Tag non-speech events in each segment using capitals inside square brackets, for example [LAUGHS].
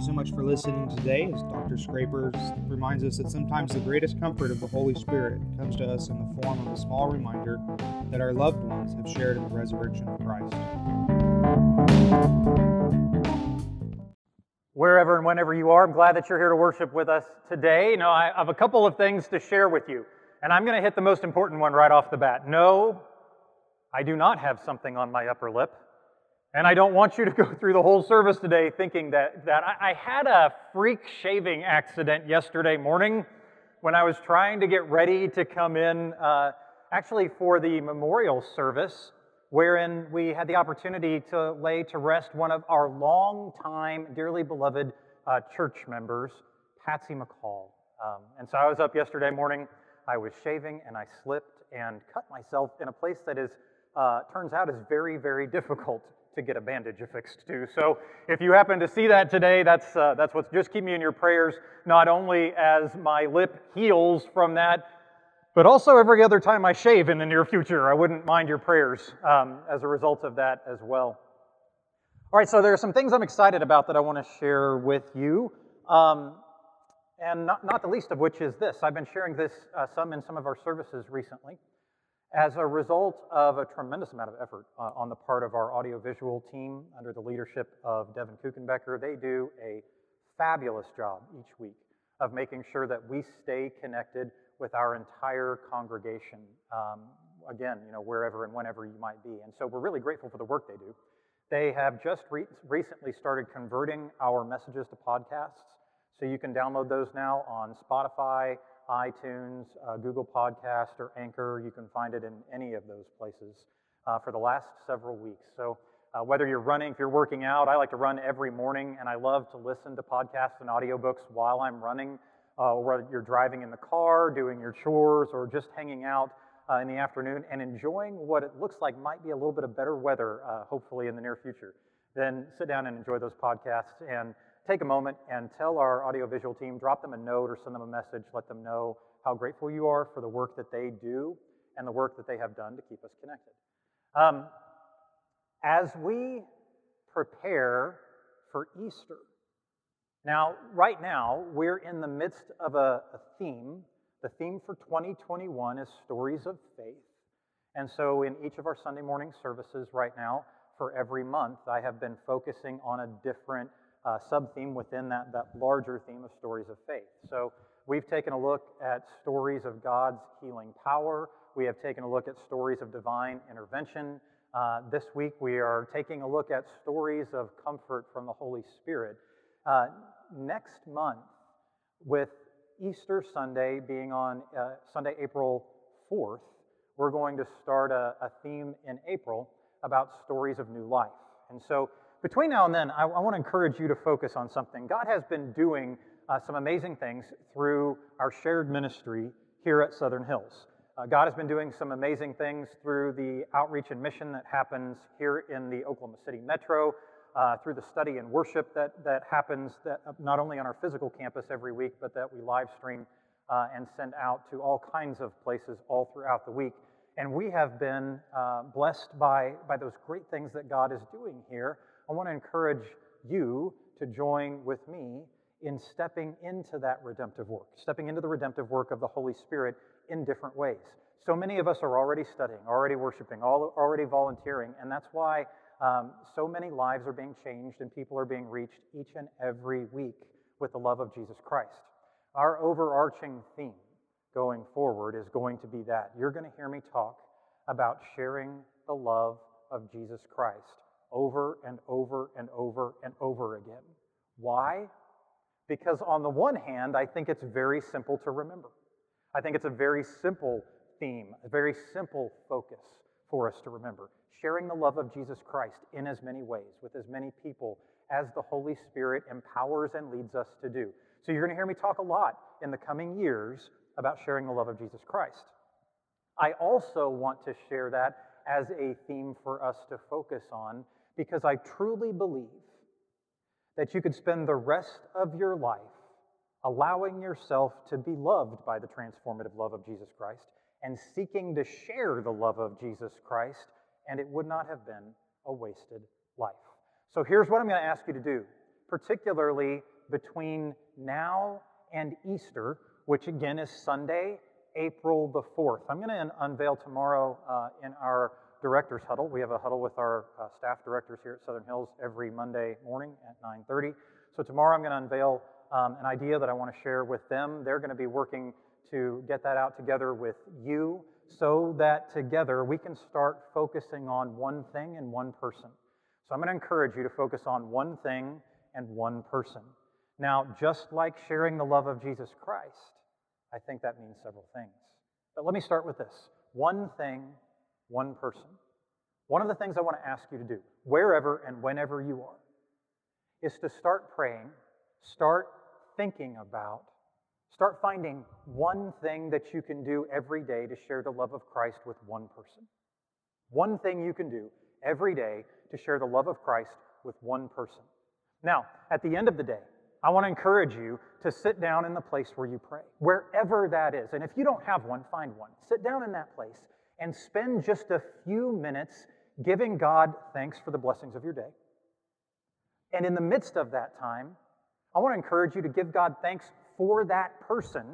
you so much for listening today. As Dr. Scraper reminds us that sometimes the greatest comfort of the Holy Spirit comes to us in the form of a small reminder that our loved ones have shared in the resurrection of Christ. Wherever and whenever you are, I'm glad that you're here to worship with us today. Now, I have a couple of things to share with you, and I'm going to hit the most important one right off the bat. No, I do not have something on my upper lip. And I don't want you to go [LAUGHS] through the whole service today thinking that, that I, I had a freak shaving accident yesterday morning when I was trying to get ready to come in, uh, actually for the memorial service, wherein we had the opportunity to lay to rest one of our long-time, dearly beloved uh, church members, Patsy McCall. Um, and so I was up yesterday morning. I was shaving and I slipped and cut myself in a place that is, uh, turns out, is very, very [LAUGHS] difficult to get a bandage affixed to. So if you happen to see that today, that's, uh, that's what's just keep me in your prayers, not only as my lip heals from that, but also every other time I shave in the near future. I wouldn't mind your prayers um, as a result of that as well. All right, so there are some things I'm excited about that I want to share with you. Um, and not, not the least of which is this. I've been sharing this uh, some in some of our services recently. As a result of a tremendous amount of effort uh, on the part of our audiovisual team under the leadership of Devin Kuchenbecker, they do a fabulous job each week of making sure that we stay connected with our entire congregation. Um, again, you know, wherever and whenever you might be. And so we're really grateful for the work they do. They have just re recently started converting our messages to podcasts. So you can download those now on Spotify, iTunes, uh, Google Podcast, or Anchor. You can find it in any of those places uh, for the last several weeks. So uh, whether you're running, if you're working out, I like to run every morning, and I love to listen to podcasts and audiobooks while I'm running, uh, or whether you're driving in the car, doing your chores, or just hanging out uh, in the afternoon and enjoying what it looks like might be a little bit of better weather, uh, hopefully in the near future. Then sit down and enjoy those podcasts and take a moment and tell our audiovisual team, drop them a note or send them a message, let them know how grateful you are for the work that they do and the work that they have done to keep us connected. Um, as we prepare for Easter, now, right now, we're in the midst of a, a theme. The theme for 2021 is stories of faith. And so, in each of our Sunday morning services right now, for every month, I have been focusing on a different uh, sub theme within that, that larger theme of stories of faith. So we've taken a look at stories of God's healing power. We have taken a look at stories of divine intervention. Uh, this week we are taking a look at stories of comfort from the Holy Spirit. Uh, next month, with Easter Sunday being on uh, Sunday, April 4th, we're going to start a, a theme in April about stories of new life. And so between now and then, I, I want to encourage you to focus on something. God has been doing uh, some amazing things through our shared ministry here at Southern Hills. Uh, God has been doing some amazing things through the outreach and mission that happens here in the Oklahoma City metro, uh, through the study and worship that, that happens that, uh, not only on our physical campus every week, but that we live stream uh, and send out to all kinds of places all throughout the week. And we have been uh, blessed by, by those great things that God is doing here. I want to encourage you to join with me in stepping into that redemptive work, stepping into the redemptive work of the Holy Spirit in different ways. So many of us are already studying, already worshiping, already volunteering, and that's why um, so many lives are being changed and people are being reached each and every week with the love of Jesus Christ. Our overarching theme going forward is going to be that. You're going to hear me talk about sharing the love of Jesus Christ over and over and over and over again. Why? Because on the one hand, I think it's very simple to remember. I think it's a very simple theme, a very simple focus for us to remember. Sharing the love of Jesus Christ in as many ways, with as many people as the Holy Spirit empowers and leads us to do. So you're going to hear me talk a lot in the coming years about sharing the love of Jesus Christ. I also want to share that as a theme for us to focus on because I truly believe that you could spend the rest of your life allowing yourself to be loved by the transformative love of Jesus Christ and seeking to share the love of Jesus Christ, and it would not have been a wasted life. So here's what I'm going to ask you to do, particularly between now and Easter, which again is Sunday, April the 4th. I'm going to unveil tomorrow uh, in our directors huddle. We have a huddle with our uh, staff directors here at Southern Hills every Monday morning at 9:30. So tomorrow I'm going to unveil um, an idea that I want to share with them. They're going to be working to get that out together with you so that together we can start focusing on one thing and one person. So I'm going to encourage you to focus on one thing and one person. Now, just like sharing the love of Jesus Christ, I think that means several things. But let me start with this one thing, one person. One of the things I want to ask you to do, wherever and whenever you are, is to start praying, start thinking about, start finding one thing that you can do every day to share the love of Christ with one person. One thing you can do every day to share the love of Christ with one person. Now, at the end of the day, I want to encourage you to sit down in the place where you pray, wherever that is. And if you don't have one, find one. Sit down in that place and spend just a few minutes giving God thanks for the blessings of your day. And in the midst of that time, I want to encourage you to give God thanks for that person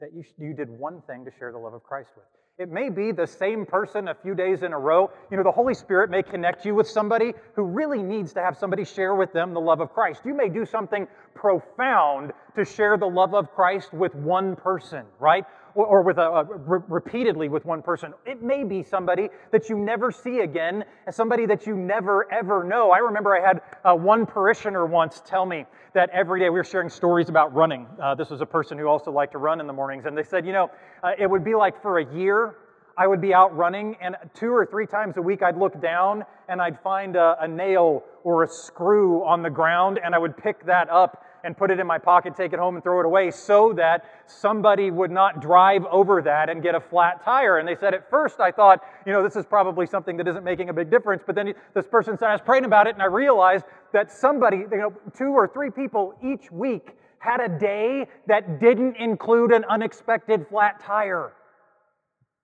that you, you did one thing to share the love of Christ with. It may be the same person a few days in a row. You know, the Holy Spirit may connect you with somebody who really needs to have somebody share with them the love of Christ. You may do something profound to share the love of Christ with one person, right? Or, with a, a re- repeatedly with one person. It may be somebody that you never see again, somebody that you never ever know. I remember I had uh, one parishioner once tell me that every day we were sharing stories about running. Uh, this was a person who also liked to run in the mornings, and they said, you know, uh, it would be like for a year I would be out running, and two or three times a week I'd look down and I'd find a, a, nail or a screw on the ground, and I would pick that up and put it in my pocket, take it home, and throw it away so that somebody would not drive over that and get a flat tire. And they said, at first I thought, you know, this is probably something that isn't making a big difference. But then this person said, I was praying about it, and I realized that somebody, you know, two or three people each week had a day that didn't include an unexpected flat tire.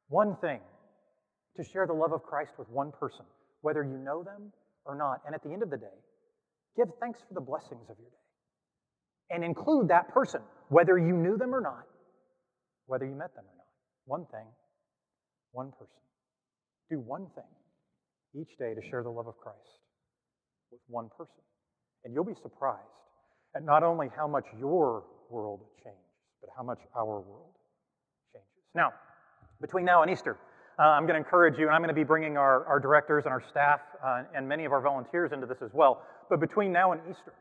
One thing to share the love of Christ with one person, whether you know them or not. And at the end of the day, give thanks for the blessings of your day. And include that person, whether you knew them or not, whether you met them or not. One thing, one person. Do one thing each day to share the love of Christ with one person. And you'll be surprised at not only how much your world changes, but how much our world changes. Now, between now and Easter, uh, I'm going to encourage you, and I'm going to be bringing our, our directors and our staff uh, and many of our volunteers into this as well. But between now and Easter,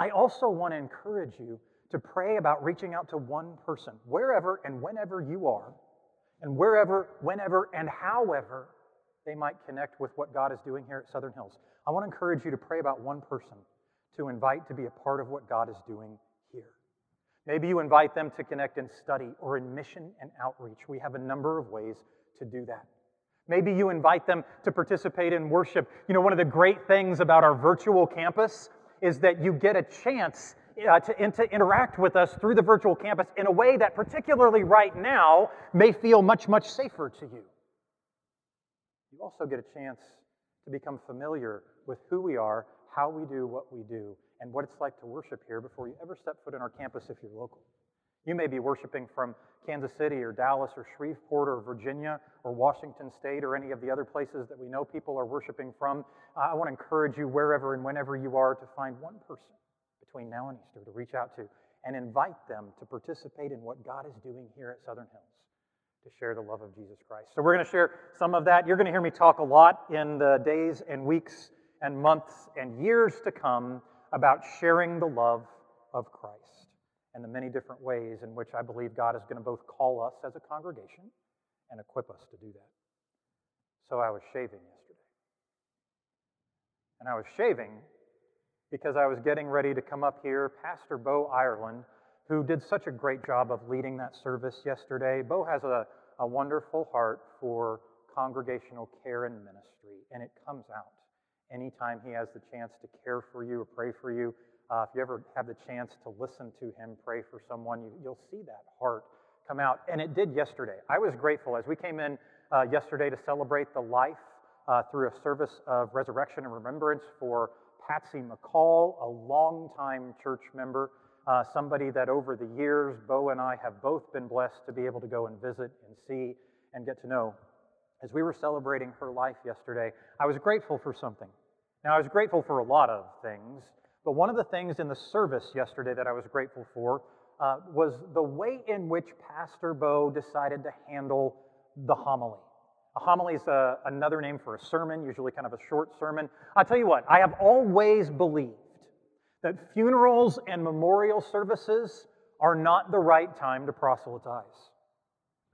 I also want to encourage you to pray about reaching out to one person, wherever and whenever you are, and wherever, whenever, and however they might connect with what God is doing here at Southern Hills. I want to encourage you to pray about one person to invite to be a part of what God is doing here. Maybe you invite them to connect in study or in mission and outreach. We have a number of ways to do that. Maybe you invite them to participate in worship. You know, one of the great things about our virtual campus is that you get a chance uh, to, in, to interact with us through the virtual campus in a way that, particularly right now, may feel much, much safer to you. You also get a chance to become familiar with who we are, how we do what we do, and what it's like to worship here before you ever step foot in our campus if you're local. You may be worshiping from Kansas City or Dallas or Shreveport or Virginia or Washington State or any of the other places that we know people are worshiping from. Uh, I want to encourage you, wherever and whenever you are, to find one person between now and Easter to reach out to and invite them to participate in what God is doing here at Southern Hills to share the love of Jesus Christ. So we're going to share some of that. You're going to hear me talk a lot in the days and weeks and months and years to come about sharing the love of Christ and the many different ways in which I believe God is going to both call us as a congregation and equip us to do that. So I was shaving yesterday. And I was shaving because I was getting ready to come up here. Pastor Bo Ireland, who did such a great job of leading that service yesterday. Bo has a, a wonderful heart for congregational care and ministry, and it comes out anytime he has the chance to care for you or pray for you. Uh, if you ever have the chance to listen to him pray for someone, you, will see that heart come out. And it did yesterday. I was grateful as we came in uh, yesterday to celebrate the life uh, through a service of resurrection and remembrance for Patsy McCall, a longtime church member, uh, somebody that over the years, Bo and I have both been blessed to be able to go and visit and see and get to know. As we were celebrating her life yesterday, I was grateful for something. Now, I was grateful for a lot of things, but one of the things in the service yesterday that I was grateful for uh, was the way in which Pastor Bo decided to handle the homily. A homily is a, uh, another name for a sermon, usually kind of a short sermon. I'll tell you what, I have always believed that funerals and memorial services are not the right time to proselytize.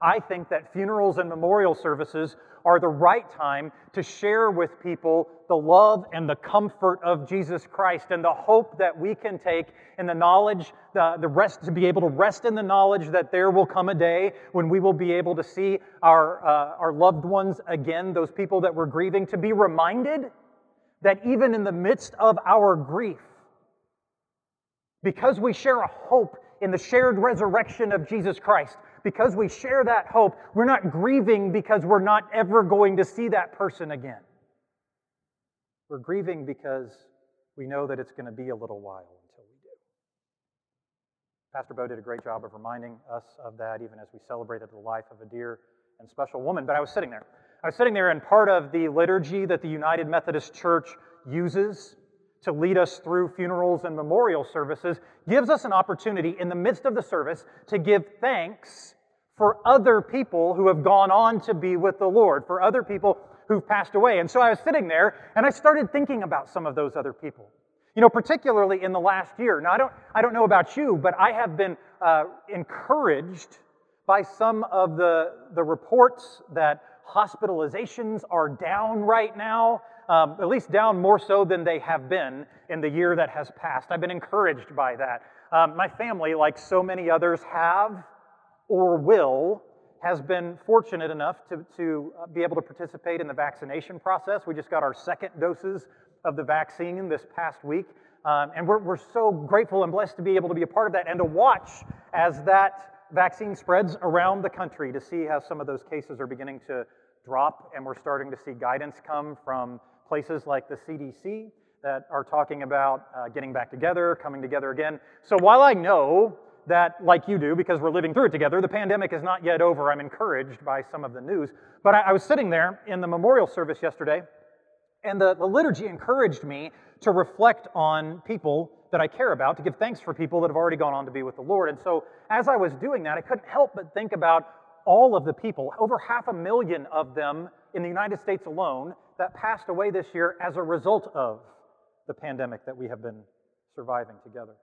I think that funerals and memorial services are the right time to share with people the love and the comfort of Jesus Christ and the hope that we can take in the knowledge, the, the rest, to be able to rest in the knowledge that there will come a day when we will be able to see our, uh, our loved ones again, those people that we're grieving, to be reminded that even in the midst of our grief, because we share a hope in the shared resurrection of Jesus Christ, because we share that hope, we're not grieving because we're not ever going to see that person again. We're grieving because we know that it's going to be a little while until we do. Pastor Bo did a great job of reminding us of that, even as we celebrated the life of a dear and special woman. But I was sitting there. I was sitting there, and part of the liturgy that the United Methodist Church uses to lead us through funerals and memorial services gives us an opportunity in the midst of the service to give thanks for other people who have gone on to be with the Lord, for other people who've passed away. And so I was sitting there and I started thinking about some of those other people. You know, particularly in the last year. Now, I don't, I don't know about you, but I have been uh, encouraged by some of the, the reports that hospitalizations are down right now, um, at least down more so than they have been in the year that has passed. I've been encouraged by that. Um, my family, like so many others, have or will has been fortunate enough to, to uh, be able to participate in the vaccination process. We just got our second doses of the vaccine this past week. Um, and we're, we're so grateful and blessed to be able to be a part of that and to watch as that vaccine spreads around the country to see how some of those cases are beginning to drop. And we're starting to see guidance come from places like the CDC that are talking about uh, getting back together, coming together again. So while I know that, like you do, because we're living through it together, the pandemic is not yet over. I'm encouraged by some of the news. But I, I was sitting there in the memorial service yesterday, and the, the liturgy encouraged me to reflect on people that I care about, to give thanks for people that have already gone on to be with the Lord. And so as I was doing that, I couldn't help but think about all of the people, over half a million of them in the United States alone, that passed away this year as a result of the pandemic that we have been surviving together.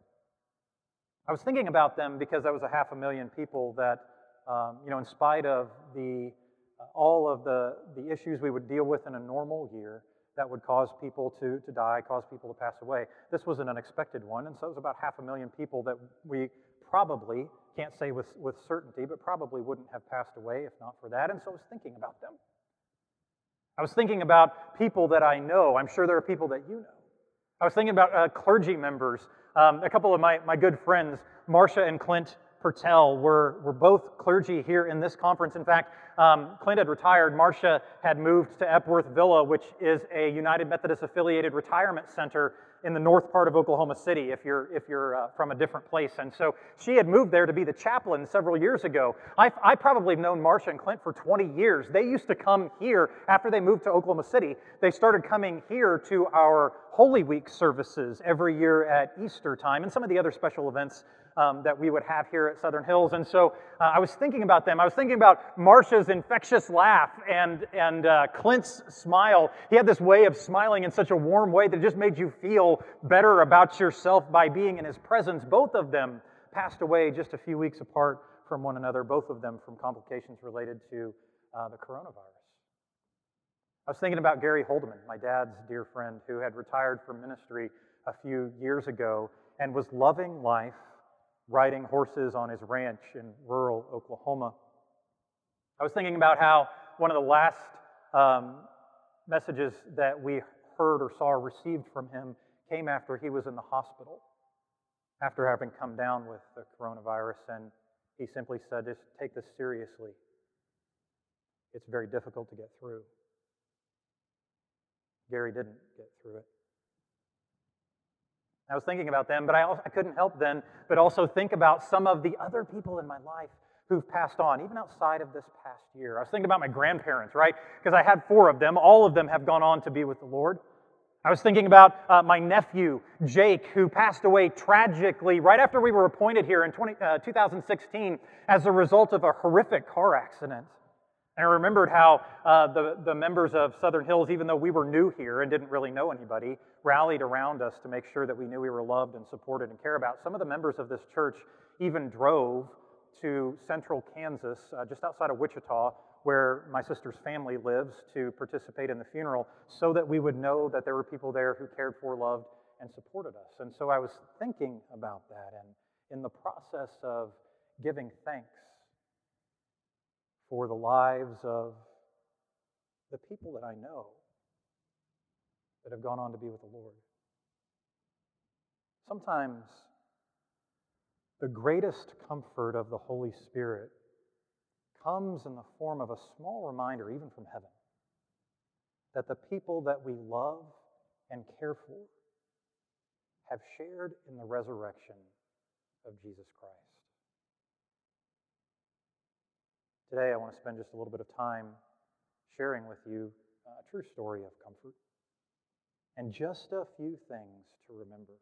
I was thinking about them because that was a half a million people that, um, you know, in spite of the, uh, all of the, the issues we would deal with in a normal year, that would cause people to, to die, cause people to pass away. This was an unexpected one, and so it was about half a million people that we probably, can't say with, with certainty, but probably wouldn't have passed away if not for that. And so I was thinking about them. I was thinking about people that I know. I'm sure there are people that you know. I was thinking about uh, clergy members um, a couple of my, my good friends, Marcia and Clint Pertell, were, were both clergy here in this conference. In fact, um, Clint had retired. Marcia had moved to Epworth Villa, which is a United Methodist affiliated retirement center in the north part of Oklahoma City if you're, if you're uh, from a different place. And so she had moved there to be the chaplain several years ago. I, I probably have known Marcia and Clint for 20 years. They used to come here after they moved to Oklahoma City. They started coming here to our Holy Week services every year at Easter time and some of the other special events um, that we would have here at Southern Hills. And so uh, I was thinking about them. I was thinking about Marcia's infectious laugh and, and uh, Clint's smile. He had this way of smiling in such a warm way that just made you feel better about yourself by being in his presence. Both of them passed away just a few weeks apart from one another, both of them from complications related to uh, the coronavirus. I was thinking about Gary Holdeman, my dad's dear friend, who had retired from ministry a few years ago and was loving life riding horses on his ranch in rural Oklahoma. I was thinking about how one of the last um, messages that we heard or saw received from him came after he was in the hospital, after having come down with the coronavirus, and he simply said, Just take this seriously. It's very difficult to get through. Gary didn't get through it. I was thinking about them, but I, also, I couldn't help then but also think about some of the other people in my life who've passed on, even outside of this past year. I was thinking about my grandparents, right? Because I had four of them. All of them have gone on to be with the Lord. I was thinking about uh, my nephew, Jake, who passed away tragically right after we were appointed here in 20, uh, 2016 as a result of a horrific car accident. And I remembered how uh, the, the members of Southern Hills, even though we were new here and didn't really know anybody, rallied around us to make sure that we knew we were loved and supported and cared about. Some of the members of this church even drove to central Kansas, uh, just outside of Wichita, where my sister's family lives, to participate in the funeral so that we would know that there were people there who cared for, loved, and supported us. And so I was thinking about that and in the process of giving thanks for the lives of the people that I know that have gone on to be with the Lord. Sometimes the greatest comfort of the Holy Spirit comes in the form of a small reminder, even from heaven, that the people that we love and care for have shared in the resurrection of Jesus Christ. Today, I want to spend just a little bit of time sharing with you a true story of comfort and just a few things to remember.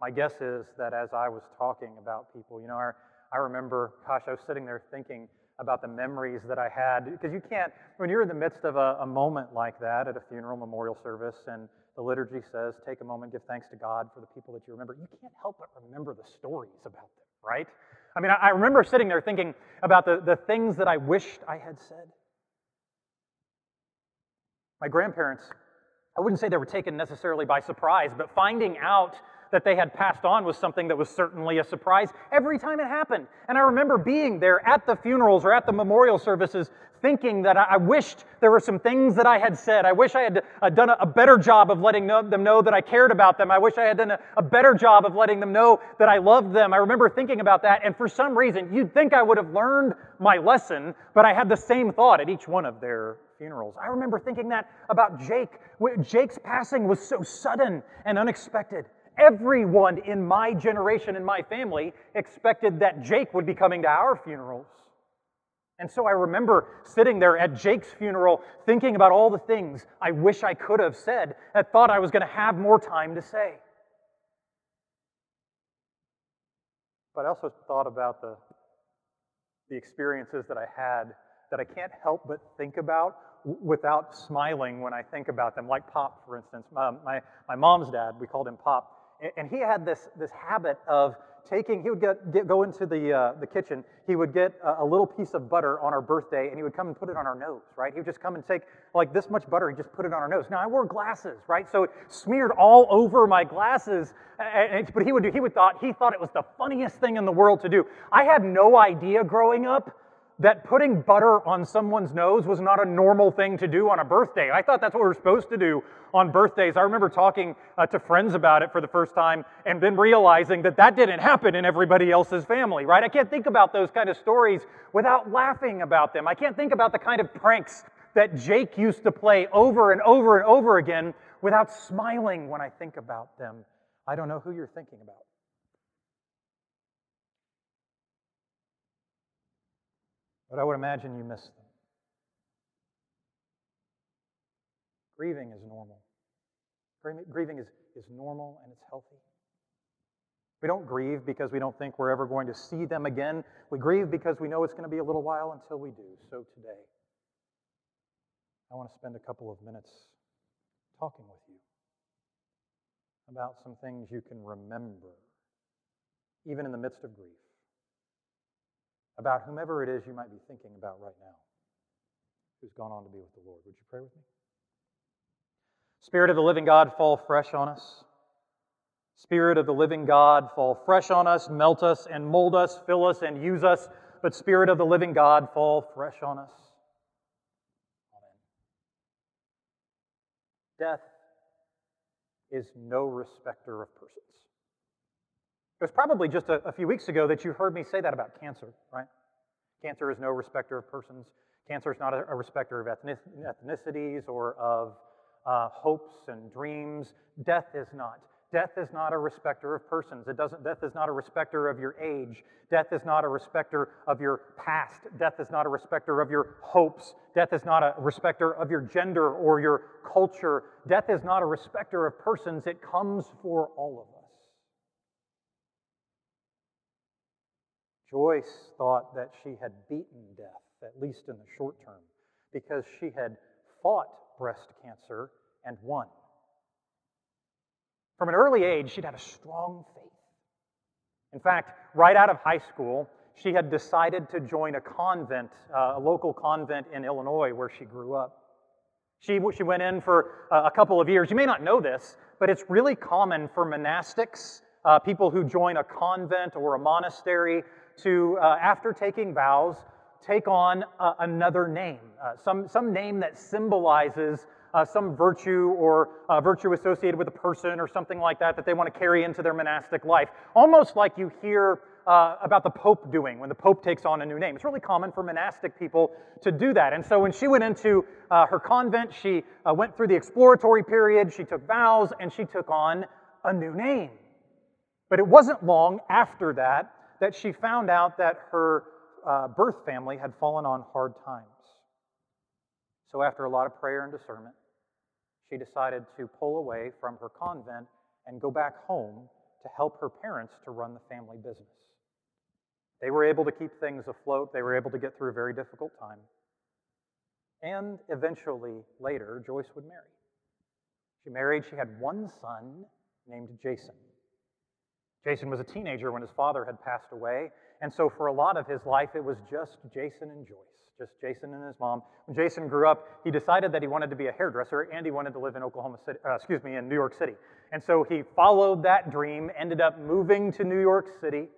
My guess is that as I was talking about people, you know, I, I remember, gosh, I was sitting there thinking about the memories that I had. Because you can't, when you're in the midst of a, a moment like that at a funeral memorial service and the liturgy says, take a moment, give thanks to God for the people that you remember, you can't help but remember the stories about them, right? I mean, I remember sitting there thinking about the, the things that I wished I had said. My grandparents, I wouldn't say they were taken necessarily by surprise, but finding out that they had passed on was something that was certainly a surprise every time it happened. And I remember being there at the funerals or at the memorial services thinking that I wished there were some things that I had said. I wish I had uh, done a better job of letting them know that I cared about them. I wish I had done a better job of letting them know that I loved them. I remember thinking about that, and for some reason, you'd think I would have learned my lesson, but I had the same thought at each one of their funerals. I remember thinking that about Jake. Jake's passing was so sudden and unexpected. Everyone in my generation and my family expected that Jake would be coming to our funerals. And so I remember sitting there at Jake's funeral thinking about all the things I wish I could have said and thought I was going to have more time to say. But I also thought about the, the experiences that I had that I can't help but think about without smiling when I think about them, like Pop, for instance. My, my, my mom's dad, we called him Pop, and he had this, this habit of taking, he would get, get, go into the, uh, the kitchen, he would get a, a, little piece of butter on our birthday, and he would come and put it on our nose, right? He would just come and take like this much butter, he just put it on our nose. Now, I wore glasses, right? So it smeared all over my glasses, and, but he would do, he would thought, he thought it was the funniest thing in the world to do. I had no idea growing up that putting butter on someone's nose was not a normal thing to do on a birthday. I thought that's what we were supposed to do on birthdays. I remember talking uh, to friends about it for the first time and then realizing that that didn't happen in everybody else's family, right? I can't think about those kind of stories without laughing about them. I can't think about the kind of pranks that Jake used to play over and over and over again without smiling when I think about them. I don't know who you're thinking about. But I would imagine you miss them. Grieving is normal. Grieving is, is normal and it's healthy. We don't grieve because we don't think we're ever going to see them again. We grieve because we know it's going to be a little while until we do. So today, I want to spend a couple of minutes talking with you about some things you can remember, even in the midst of grief about whomever it is you might be thinking about right now who's gone on to be with the Lord. Would you pray with me? Spirit of the living God, fall fresh on us. Spirit of the living God, fall fresh on us, melt us, and mold us, fill us, and use us. But Spirit of the living God, fall fresh on us. Amen. Death is no respecter of persons. It was probably just a, a few weeks ago that you heard me say that about cancer, right? Cancer is no respecter of persons. Cancer is not a, a respecter of ethnicities or of uh, hopes and dreams. Death is not. Death is not a respecter of persons. It doesn't, death is not a respecter of your age. Death is not a respecter of your past. Death is not a respecter of your hopes. Death is not a respecter of your gender or your culture. Death is not a respecter of persons. It comes for all of us. Joyce thought that she had beaten death, at least in the short term, because she had fought breast cancer and won. From an early age, she'd had a strong faith. In fact, right out of high school, she had decided to join a convent, uh, a local convent in Illinois where she grew up. She, she went in for a couple of years. You may not know this, but it's really common for monastics, uh, people who join a convent or a monastery, to, uh, after taking vows, take on uh, another name, uh, some, some name that symbolizes uh, some virtue or uh, virtue associated with a person or something like that that they want to carry into their monastic life. Almost like you hear uh, about the Pope doing when the Pope takes on a new name. It's really common for monastic people to do that. And so when she went into uh, her convent, she uh, went through the exploratory period, she took vows, and she took on a new name. But it wasn't long after that that she found out that her uh, birth family had fallen on hard times. So, after a lot of prayer and discernment, she decided to pull away from her convent and go back home to help her parents to run the family business. They were able to keep things afloat, they were able to get through a very difficult time. And eventually, later, Joyce would marry. She married, she had one son named Jason. Jason was a teenager when his father had passed away, and so for a lot of his life, it was just Jason and Joyce just Jason and his mom. When Jason grew up, he decided that he wanted to be a hairdresser and he wanted to live in Oklahoma City, uh, excuse me, in New York City. And so he followed that dream, ended up moving to New York City.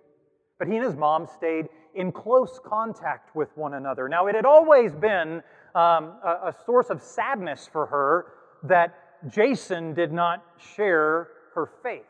But he and his mom stayed in close contact with one another. Now, it had always been um, a, a source of sadness for her that Jason did not share her faith.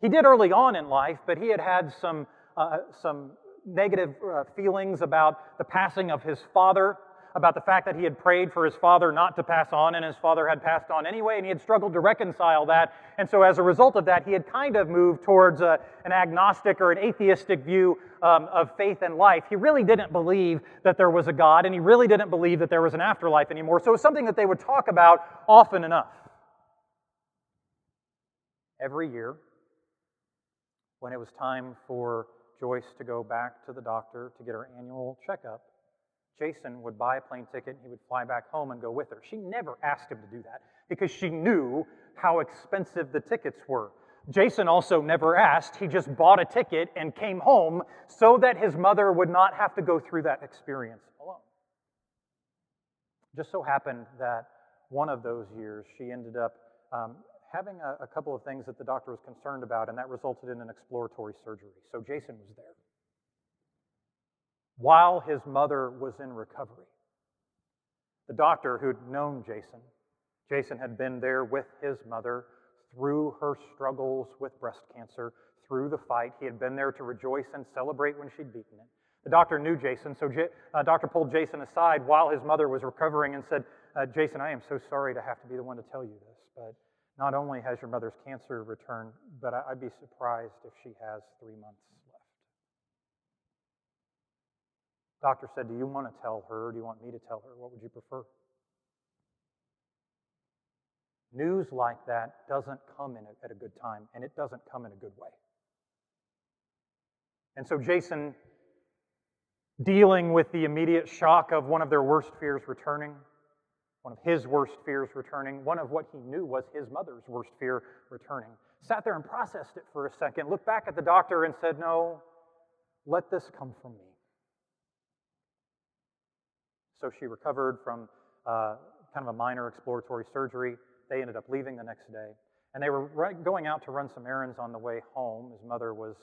He did early on in life, but he had had some, uh, some negative uh, feelings about the passing of his father, about the fact that he had prayed for his father not to pass on, and his father had passed on anyway, and he had struggled to reconcile that. And so, as a result of that, he had kind of moved towards a, uh, an agnostic or an atheistic view um, of faith and life. He really didn't believe that there was a God, and he really didn't believe that there was an afterlife anymore. So, it was something that they would talk about often enough. Every year, when it was time for Joyce to go back to the doctor to get her annual checkup, Jason would buy a plane ticket and he would fly back home and go with her. She never asked him to do that because she knew how expensive the tickets were. Jason also never asked, he just bought a ticket and came home so that his mother would not have to go through that experience alone. Just so happened that one of those years she ended up um, having a, a couple of things that the doctor was concerned about, and that resulted in an exploratory surgery. So Jason was there while his mother was in recovery. The doctor who'd known Jason, Jason had been there with his mother through her struggles with breast cancer, through the fight. He had been there to rejoice and celebrate when she'd beaten it. The doctor knew Jason, so J- uh, doctor pulled Jason aside while his mother was recovering and said, uh, Jason, I am so sorry to have to be the one to tell you this, but not only has your mother's cancer returned, but I'd be surprised if she has three months left. Doctor said, Do you want to tell her? Or do you want me to tell her? What would you prefer? News like that doesn't come in a, at a good time, and it doesn't come in a good way. And so Jason, dealing with the immediate shock of one of their worst fears returning, one of his worst fears returning, one of what he knew was his mother's worst fear returning. Sat there and processed it for a second, looked back at the doctor and said, No, let this come from me. So she recovered from uh, kind of a minor exploratory surgery. They ended up leaving the next day. And they were going out to run some errands on the way home. His mother was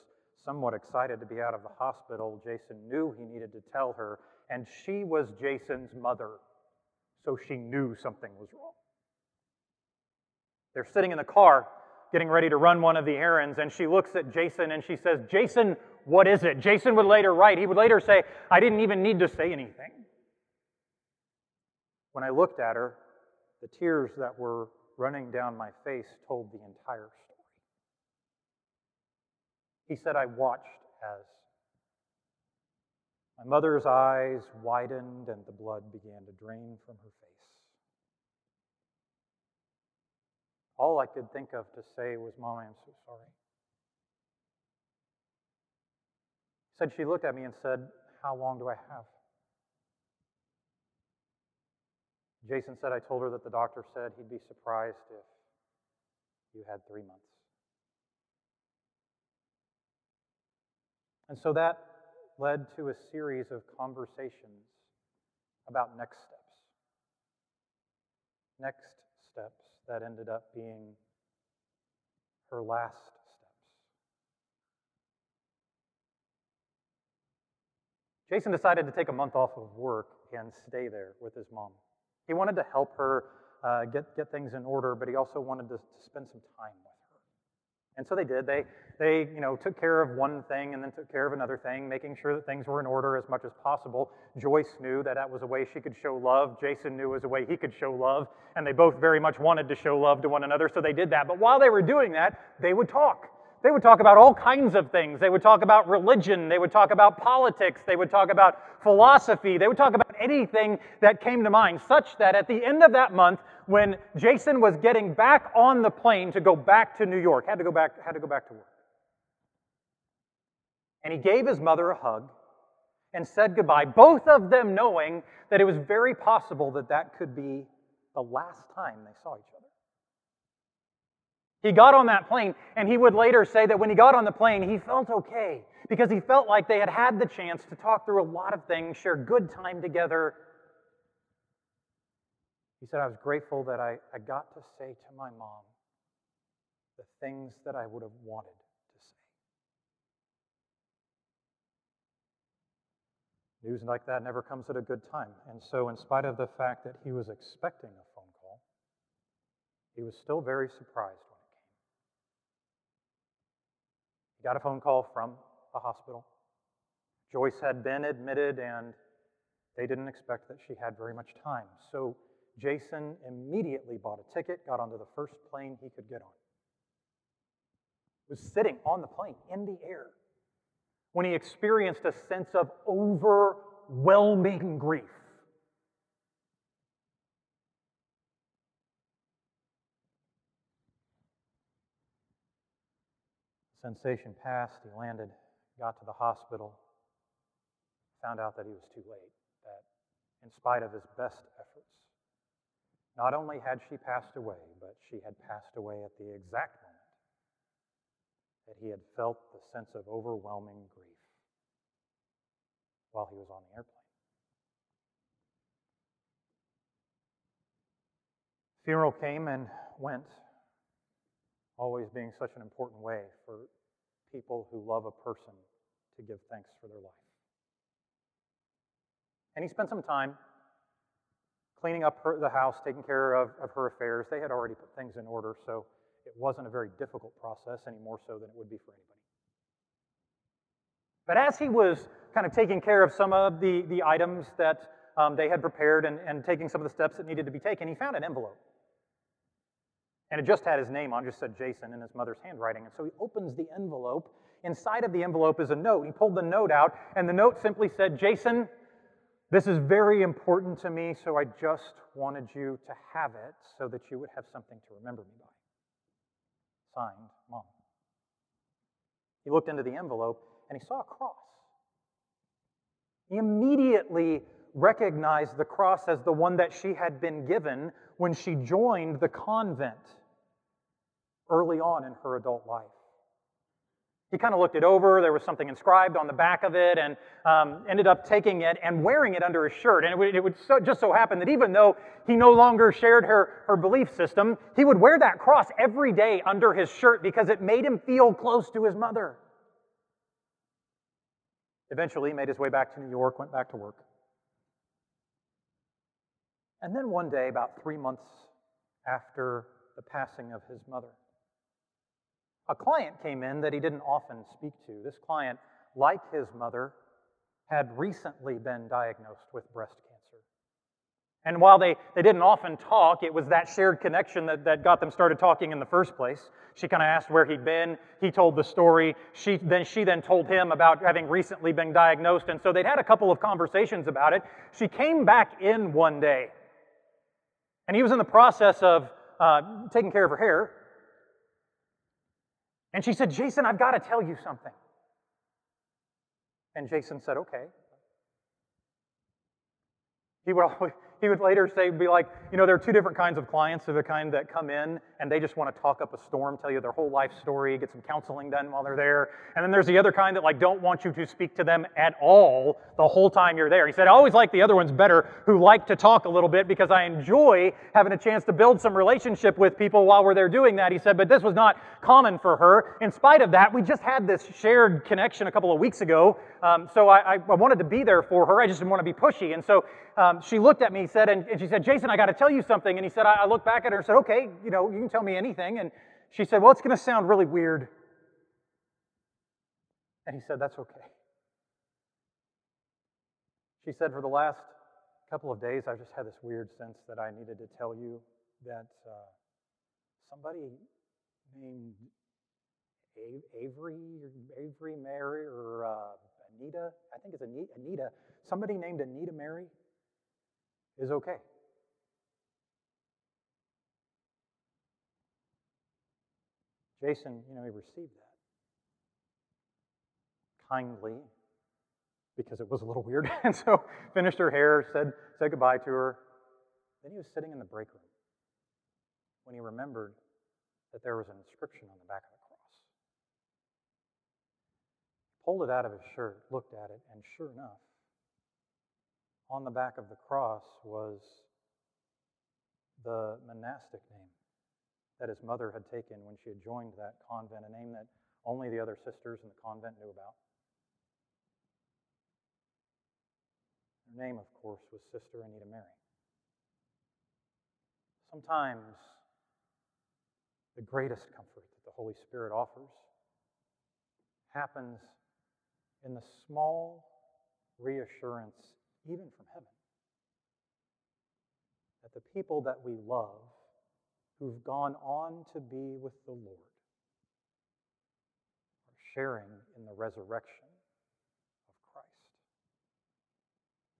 somewhat excited to be out of the hospital. Jason knew he needed to tell her, and she was Jason's mother so she knew something was wrong. They're sitting in the car getting ready to run one of the errands, and she looks at Jason and she says, Jason, what is it? Jason would later write, he would later say, I didn't even need to say anything. When I looked at her, the tears that were running down my face told the entire story. He said, I watched as my mother's eyes widened and the blood began to drain from her face. All I could think of to say was, Mom, I'm so sorry. Said she looked at me and said, How long do I have? Jason said, I told her that the doctor said he'd be surprised if you had three months. And so that led to a series of conversations about next steps. Next steps that ended up being her last steps. Jason decided to take a month off of work and stay there with his mom. He wanted to help her uh, get, get things in order, but he also wanted to, to spend some time with her. And so they did. They, they you know, took care of one thing and then took care of another thing, making sure that things were in order as much as possible. Joyce knew that that was a way she could show love. Jason knew it was a way he could show love. And they both very much wanted to show love to one another, so they did that. But while they were doing that, they would talk. They would talk about all kinds of things. They would talk about religion. They would talk about politics. They would talk about philosophy. They would talk about anything that came to mind, such that at the end of that month, when Jason was getting back on the plane to go back to New York, had to go back, had to go back to work. And he gave his mother a hug and said goodbye, both of them knowing that it was very possible that that could be the last time they saw each other. He got on that plane, and he would later say that when he got on the plane, he felt okay because he felt like they had had the chance to talk through a lot of things, share good time together. He said, I was grateful that I, I got to say to my mom the things that I would have wanted to say. News like that never comes at a good time. And so, in spite of the fact that he was expecting a phone call, he was still very surprised when it came. He got a phone call from a hospital. Joyce had been admitted, and they didn't expect that she had very much time. So Jason immediately bought a ticket, got onto the first plane he could get on. Was sitting on the plane in the air when he experienced a sense of overwhelming grief. Sensation passed, he landed, got to the hospital, found out that he was too late, that in spite of his best efforts, not only had she passed away, but she had passed away at the exact moment that he had felt the sense of overwhelming grief while he was on the airplane. Funeral came and went, always being such an important way for people who love a person to give thanks for their life. And he spent some time cleaning up her, the house, taking care of, of her affairs. They had already put things in order, so it wasn't a very difficult process any more so than it would be for anybody. But as he was kind of taking care of some of the, the items that um, they had prepared and, and taking some of the steps that needed to be taken, he found an envelope. And it just had his name on, just said Jason in his mother's handwriting. And so he opens the envelope. Inside of the envelope is a note. He pulled the note out, and the note simply said, Jason, this is very important to me, so I just wanted you to have it so that you would have something to remember me by. Signed, Mom. He looked into the envelope and he saw a cross. He immediately recognized the cross as the one that she had been given when she joined the convent early on in her adult life. He kind of looked it over. There was something inscribed on the back of it and um, ended up taking it and wearing it under his shirt. And it would, it would so, just so happen that even though he no longer shared her, her belief system, he would wear that cross every day under his shirt because it made him feel close to his mother. Eventually, he made his way back to New York, went back to work. And then one day, about three months after the passing of his mother, a client came in that he didn't often speak to. This client, like his mother, had recently been diagnosed with breast cancer. And while they, they didn't often talk, it was that shared connection that, that got them started talking in the first place. She kind of asked where he'd been. He told the story. She then, she then told him about having recently been diagnosed. And so they'd had a couple of conversations about it. She came back in one day. And he was in the process of uh, taking care of her hair. And she said, Jason, I've got to tell you something. And Jason said, okay. He would always, he would later say, be like, you know, there are two different kinds of clients. There are the kind that come in and they just want to talk up a storm, tell you their whole life story, get some counseling done while they're there. And then there's the other kind that like don't want you to speak to them at all the whole time you're there. He said, I always like the other ones better who like to talk a little bit because I enjoy having a chance to build some relationship with people while we're there doing that. He said, but this was not common for her. In spite of that, we just had this shared connection a couple of weeks ago. Um, so I, I, wanted to be there for her. I just didn't want to be pushy. And so um, she looked at me, said, and, and she said, Jason, I got to tell you something. And he said, I, I looked back at her and said, okay, you know, you tell me anything. And she said, well, it's going to sound really weird. And he said, that's okay. She said, for the last couple of days, I've just had this weird sense that I needed to tell you that uh, somebody named Avery, Avery Mary, or uh, Anita, I think it's Anita, somebody named Anita Mary is okay. Jason, you know, he received that kindly because it was a little weird. [LAUGHS] and so finished her hair, said, said goodbye to her. Then he was sitting in the break room when he remembered that there was an inscription on the back of the cross. Pulled it out of his shirt, looked at it, and sure enough, on the back of the cross was the monastic name that his mother had taken when she had joined that convent, a name that only the other sisters in the convent knew about. Her name, of course, was Sister Anita Mary. Sometimes the greatest comfort that the Holy Spirit offers happens in the small reassurance, even from heaven, that the people that we love who've gone on to be with the Lord are sharing in the resurrection of Christ.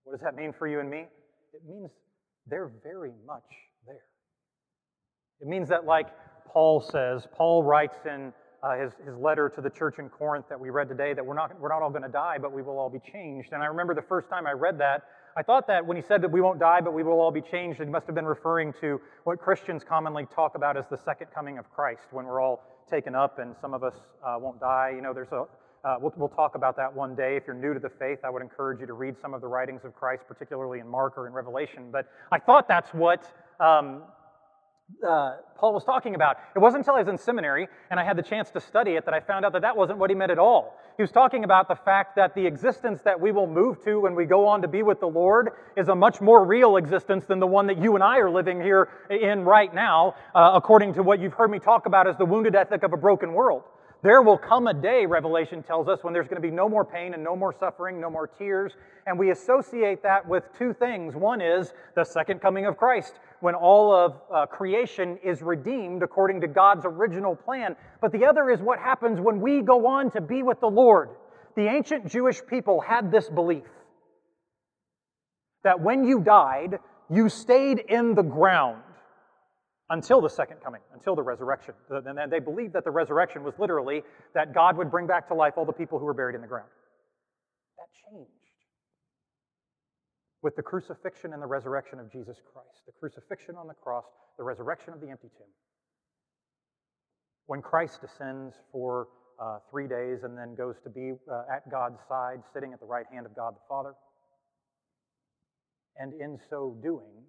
What does that mean for you and me? It means they're very much there. It means that, like Paul says, Paul writes in uh, his, his letter to the church in Corinth that we read today that we're not, we're not all going to die, but we will all be changed. And I remember the first time I read that, I thought that when he said that we won't die, but we will all be changed, he must have been referring to what Christians commonly talk about as the second coming of Christ, when we're all taken up and some of us uh, won't die. You know, there's a, uh, we'll, we'll talk about that one day. If you're new to the faith, I would encourage you to read some of the writings of Christ, particularly in Mark or in Revelation. But I thought that's what um, uh, Paul was talking about. It wasn't until I was in seminary and I had the chance to study it that I found out that that wasn't what he meant at all. He was talking about the fact that the existence that we will move to when we go on to be with the Lord is a much more real existence than the one that you and I are living here in right now, uh, according to what you've heard me talk about as the wounded ethic of a broken world. There will come a day, Revelation tells us, when there's going to be no more pain and no more suffering, no more tears. And we associate that with two things. One is the second coming of Christ, when all of uh, creation is redeemed according to God's original plan. But the other is what happens when we go on to be with the Lord. The ancient Jewish people had this belief that when you died, you stayed in the ground until the second coming, until the resurrection. And then they believed that the resurrection was literally that God would bring back to life all the people who were buried in the ground. That changed with the crucifixion and the resurrection of Jesus Christ. The crucifixion on the cross, the resurrection of the empty tomb. When Christ descends for uh, three days and then goes to be uh, at God's side, sitting at the right hand of God the Father, and in so doing,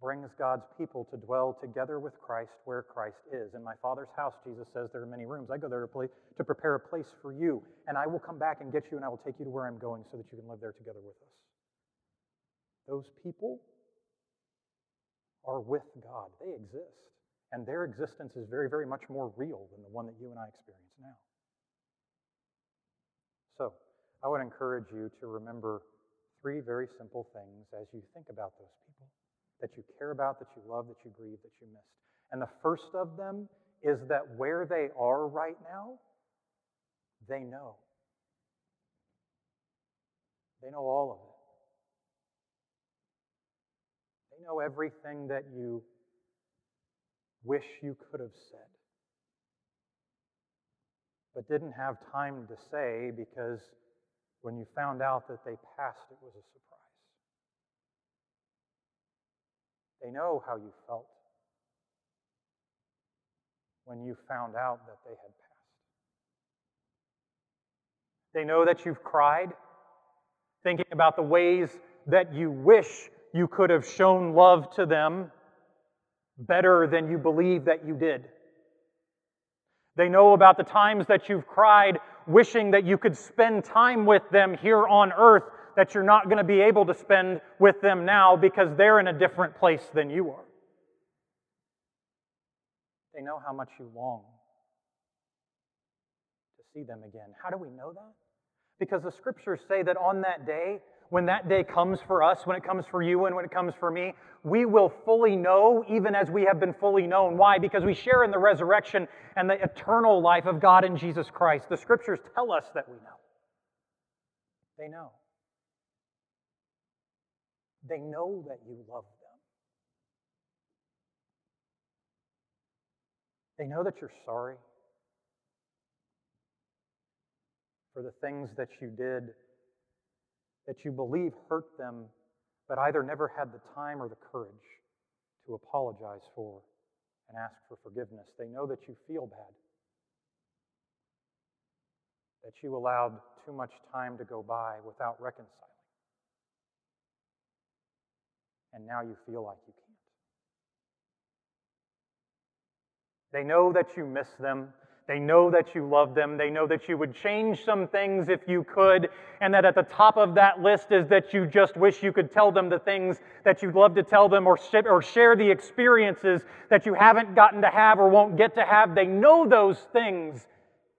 brings God's people to dwell together with Christ where Christ is. In my Father's house, Jesus says, there are many rooms. I go there to, play, to prepare a place for you, and I will come back and get you, and I will take you to where I'm going so that you can live there together with us. Those people are with God, they exist. And their existence is very, very much more real than the one that you and I experience now. So, I would encourage you to remember three very simple things as you think about those people. That you care about, that you love, that you grieve, that you missed. And the first of them is that where they are right now, they know. They know all of it. They know everything that you wish you could have said, but didn't have time to say because when you found out that they passed, it was a surprise. They know how you felt when you found out that they had passed. They know that you've cried, thinking about the ways that you wish you could have shown love to them better than you believe that you did. They know about the times that you've cried, wishing that you could spend time with them here on earth that you're not going to be able to spend with them now because they're in a different place than you are. They know how much you long to see them again. How do we know that? Because the scriptures say that on that day, when that day comes for us, when it comes for you, and when it comes for me, we will fully know even as we have been fully known. Why? Because we share in the resurrection and the eternal life of God in Jesus Christ. The scriptures tell us that we know. They know. They know that you love them. They know that you're sorry for the things that you did that you believe hurt them, but either never had the time or the courage to apologize for and ask for forgiveness. They know that you feel bad, that you allowed too much time to go by without reconciling. And now you feel like you can't. They know that you miss them. They know that you love them. They know that you would change some things if you could, and that at the top of that list is that you just wish you could tell them the things that you'd love to tell them or, sh- or share the experiences that you haven't gotten to have or won't get to have. They know those things,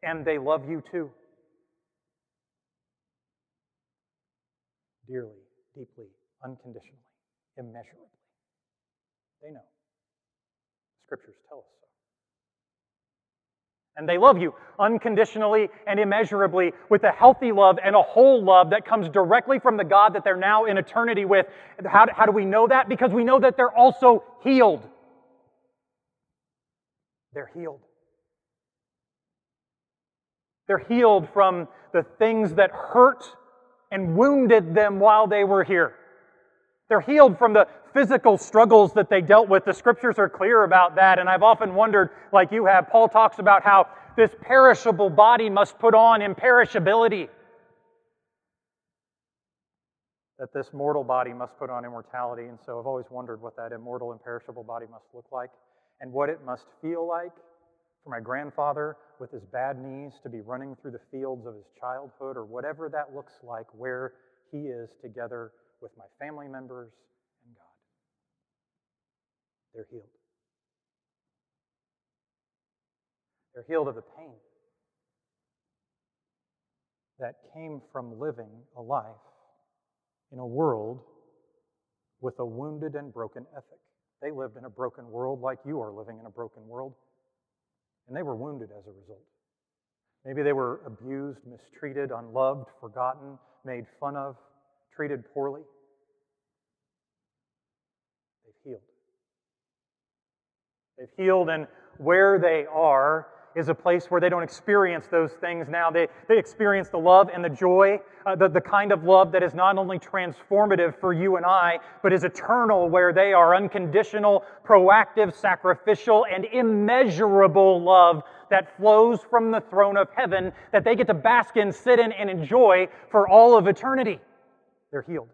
and they love you too. Dearly, deeply, unconditionally, immeasurably. They know. Scriptures tell us so. And they love you unconditionally and immeasurably with a healthy love and a whole love that comes directly from the God that they're now in eternity with. How, how do we know that? Because we know that they're also healed. They're healed. They're healed from the things that hurt and wounded them while they were here. They're healed from the physical struggles that they dealt with. The scriptures are clear about that, and I've often wondered, like you have, Paul talks about how this perishable body must put on imperishability. That this mortal body must put on immortality. And so I've always wondered what that immortal, imperishable body must look like and what it must feel like for my grandfather with his bad knees to be running through the fields of his childhood or whatever that looks like where he is together with my family members and God. They're healed. They're healed of the pain that came from living a life in a world with a wounded and broken ethic. They lived in a broken world like you are living in a broken world, and they were wounded as a result. Maybe they were abused, mistreated, unloved, forgotten, made fun of, treated poorly. They've healed. They've healed, and where they are is a place where they don't experience those things now. They, they experience the love and the joy, uh, the, the kind of love that is not only transformative for you and I, but is eternal, where they are unconditional, proactive, sacrificial, and immeasurable love that flows from the throne of heaven that they get to bask in, sit in, and enjoy for all of eternity. They're healed.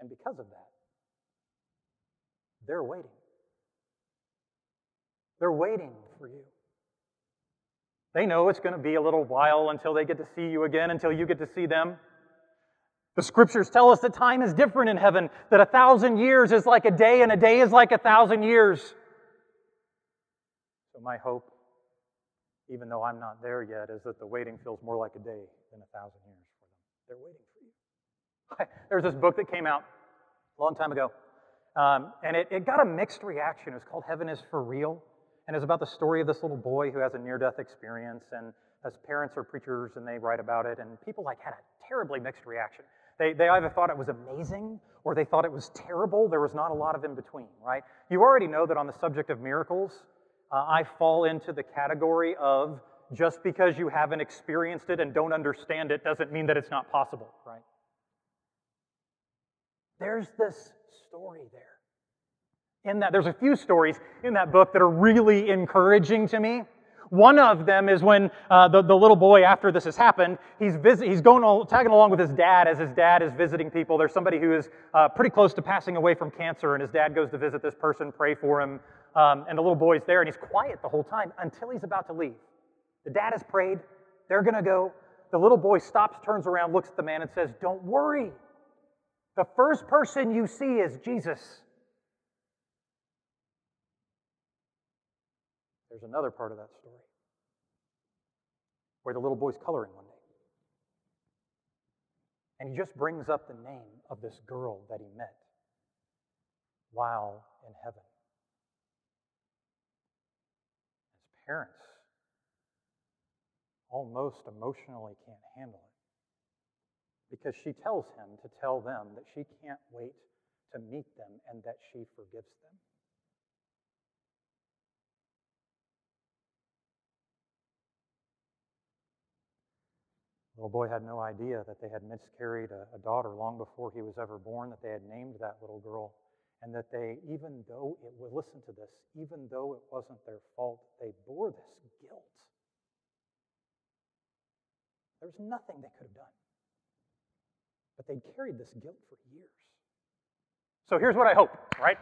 And because of that, they're waiting. They're waiting for you. They know it's going to be a little while until they get to see you again, until you get to see them. The scriptures tell us that time is different in heaven, that a thousand years is like a day, and a day is like a thousand years. So, my hope, even though I'm not there yet, is that the waiting feels more like a day than a thousand years for them. They're waiting for you. [LAUGHS] There's this book that came out a long time ago, um, and it, it got a mixed reaction. It was called Heaven is for Real, and it's about the story of this little boy who has a near death experience, and his parents are preachers, and they write about it, and people like had a terribly mixed reaction. They, they either thought it was amazing or they thought it was terrible. There was not a lot of in between, right? You already know that on the subject of miracles, uh, I fall into the category of just because you haven't experienced it and don't understand it doesn't mean that it's not possible, right? There's this story there. In that, there's a few stories in that book that are really encouraging to me. One of them is when uh, the, the little boy, after this has happened, he's, visit, he's going all, tagging along with his dad as his dad is visiting people. There's somebody who is uh, pretty close to passing away from cancer, and his dad goes to visit this person, pray for him, um, and the little boy's there, and he's quiet the whole time until he's about to leave. The dad has prayed, they're going to go. The little boy stops, turns around, looks at the man, and says, Don't worry. The first person you see is Jesus. There's another part of that story where the little boy's coloring one day. And he just brings up the name of this girl that he met while in heaven. His parents almost emotionally can't handle it because she tells him to tell them that she can't wait to meet them and that she forgives them. little boy had no idea that they had miscarried a, a, daughter long before he was ever born, that they had named that little girl, and that they, even though it was, listen to this, even though it wasn't their fault, they bore this guilt. There was nothing they could have done. But they'd carried this guilt for years. So here's what I hope, right?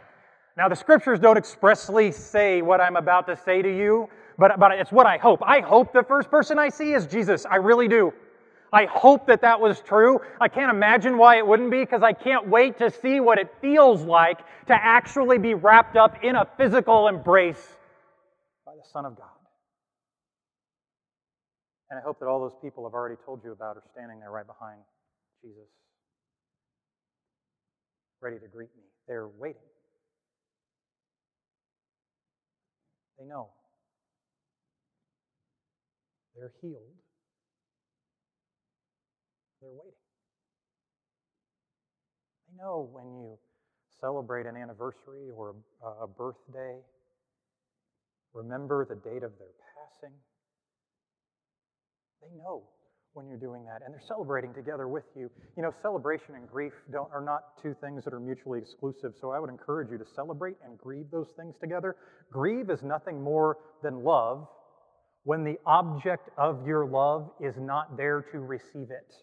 Now, the scriptures don't expressly say what I'm about to say to you, but, but it's what I hope. I hope the first person I see is Jesus. I really do. I hope that that was true. I can't imagine why it wouldn't be because I can't wait to see what it feels like to actually be wrapped up in a physical embrace by the Son of God. And I hope that all those people I've already told you about are standing there right behind Jesus, ready to greet me. They're waiting. They know. They're healed. They're waiting. They know when you celebrate an anniversary or a birthday, remember the date of their passing. They know when you're doing that, and they're celebrating together with you. You know, celebration and grief don't, are not two things that are mutually exclusive, so I would encourage you to celebrate and grieve those things together. Grieve is nothing more than love when the object of your love is not there to receive it.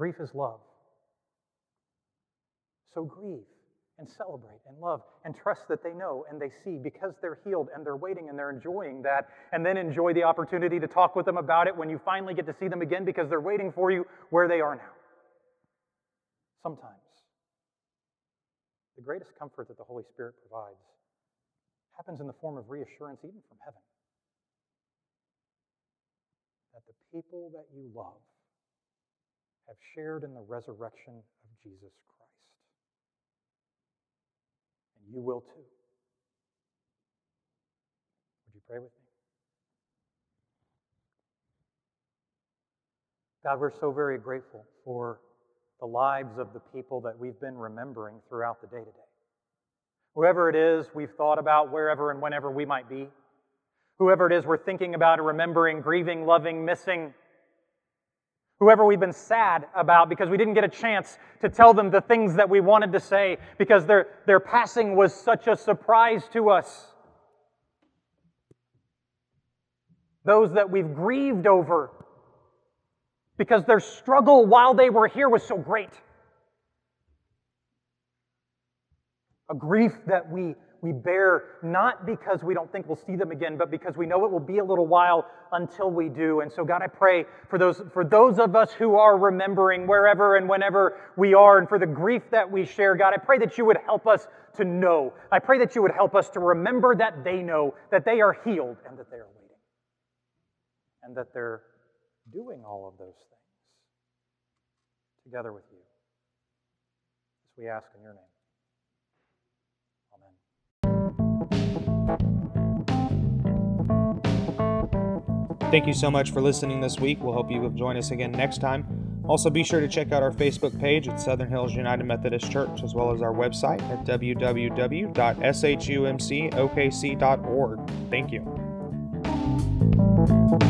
Grief is love. So grieve and celebrate and love and trust that they know and they see because they're healed and they're waiting and they're enjoying that. And then enjoy the opportunity to talk with them about it when you finally get to see them again because they're waiting for you where they are now. Sometimes the greatest comfort that the Holy Spirit provides happens in the form of reassurance, even from heaven, that the people that you love have shared in the resurrection of Jesus Christ. And you will too. Would you pray with me? God, we're so very grateful for the lives of the people that we've been remembering throughout the day today. Whoever it is we've thought about, wherever and whenever we might be, whoever it is we're thinking about, remembering, grieving, loving, missing, whoever we've been sad about because we didn't get a chance to tell them the things that we wanted to say because their, their passing was such a surprise to us. Those that we've grieved over because their struggle while they were here was so great. A grief that we we bear not because we don't think we'll see them again, but because we know it will be a little while until we do. And so, God, I pray for those, for those of us who are remembering wherever and whenever we are, and for the grief that we share, God, I pray that you would help us to know. I pray that you would help us to remember that they know, that they are healed, and that they are waiting, and that they're doing all of those things together with you. This we ask in your name. Thank you so much for listening this week. We'll hope you will join us again next time. Also, be sure to check out our Facebook page at Southern Hills United Methodist Church, as well as our website at www.shumcokc.org. Thank you.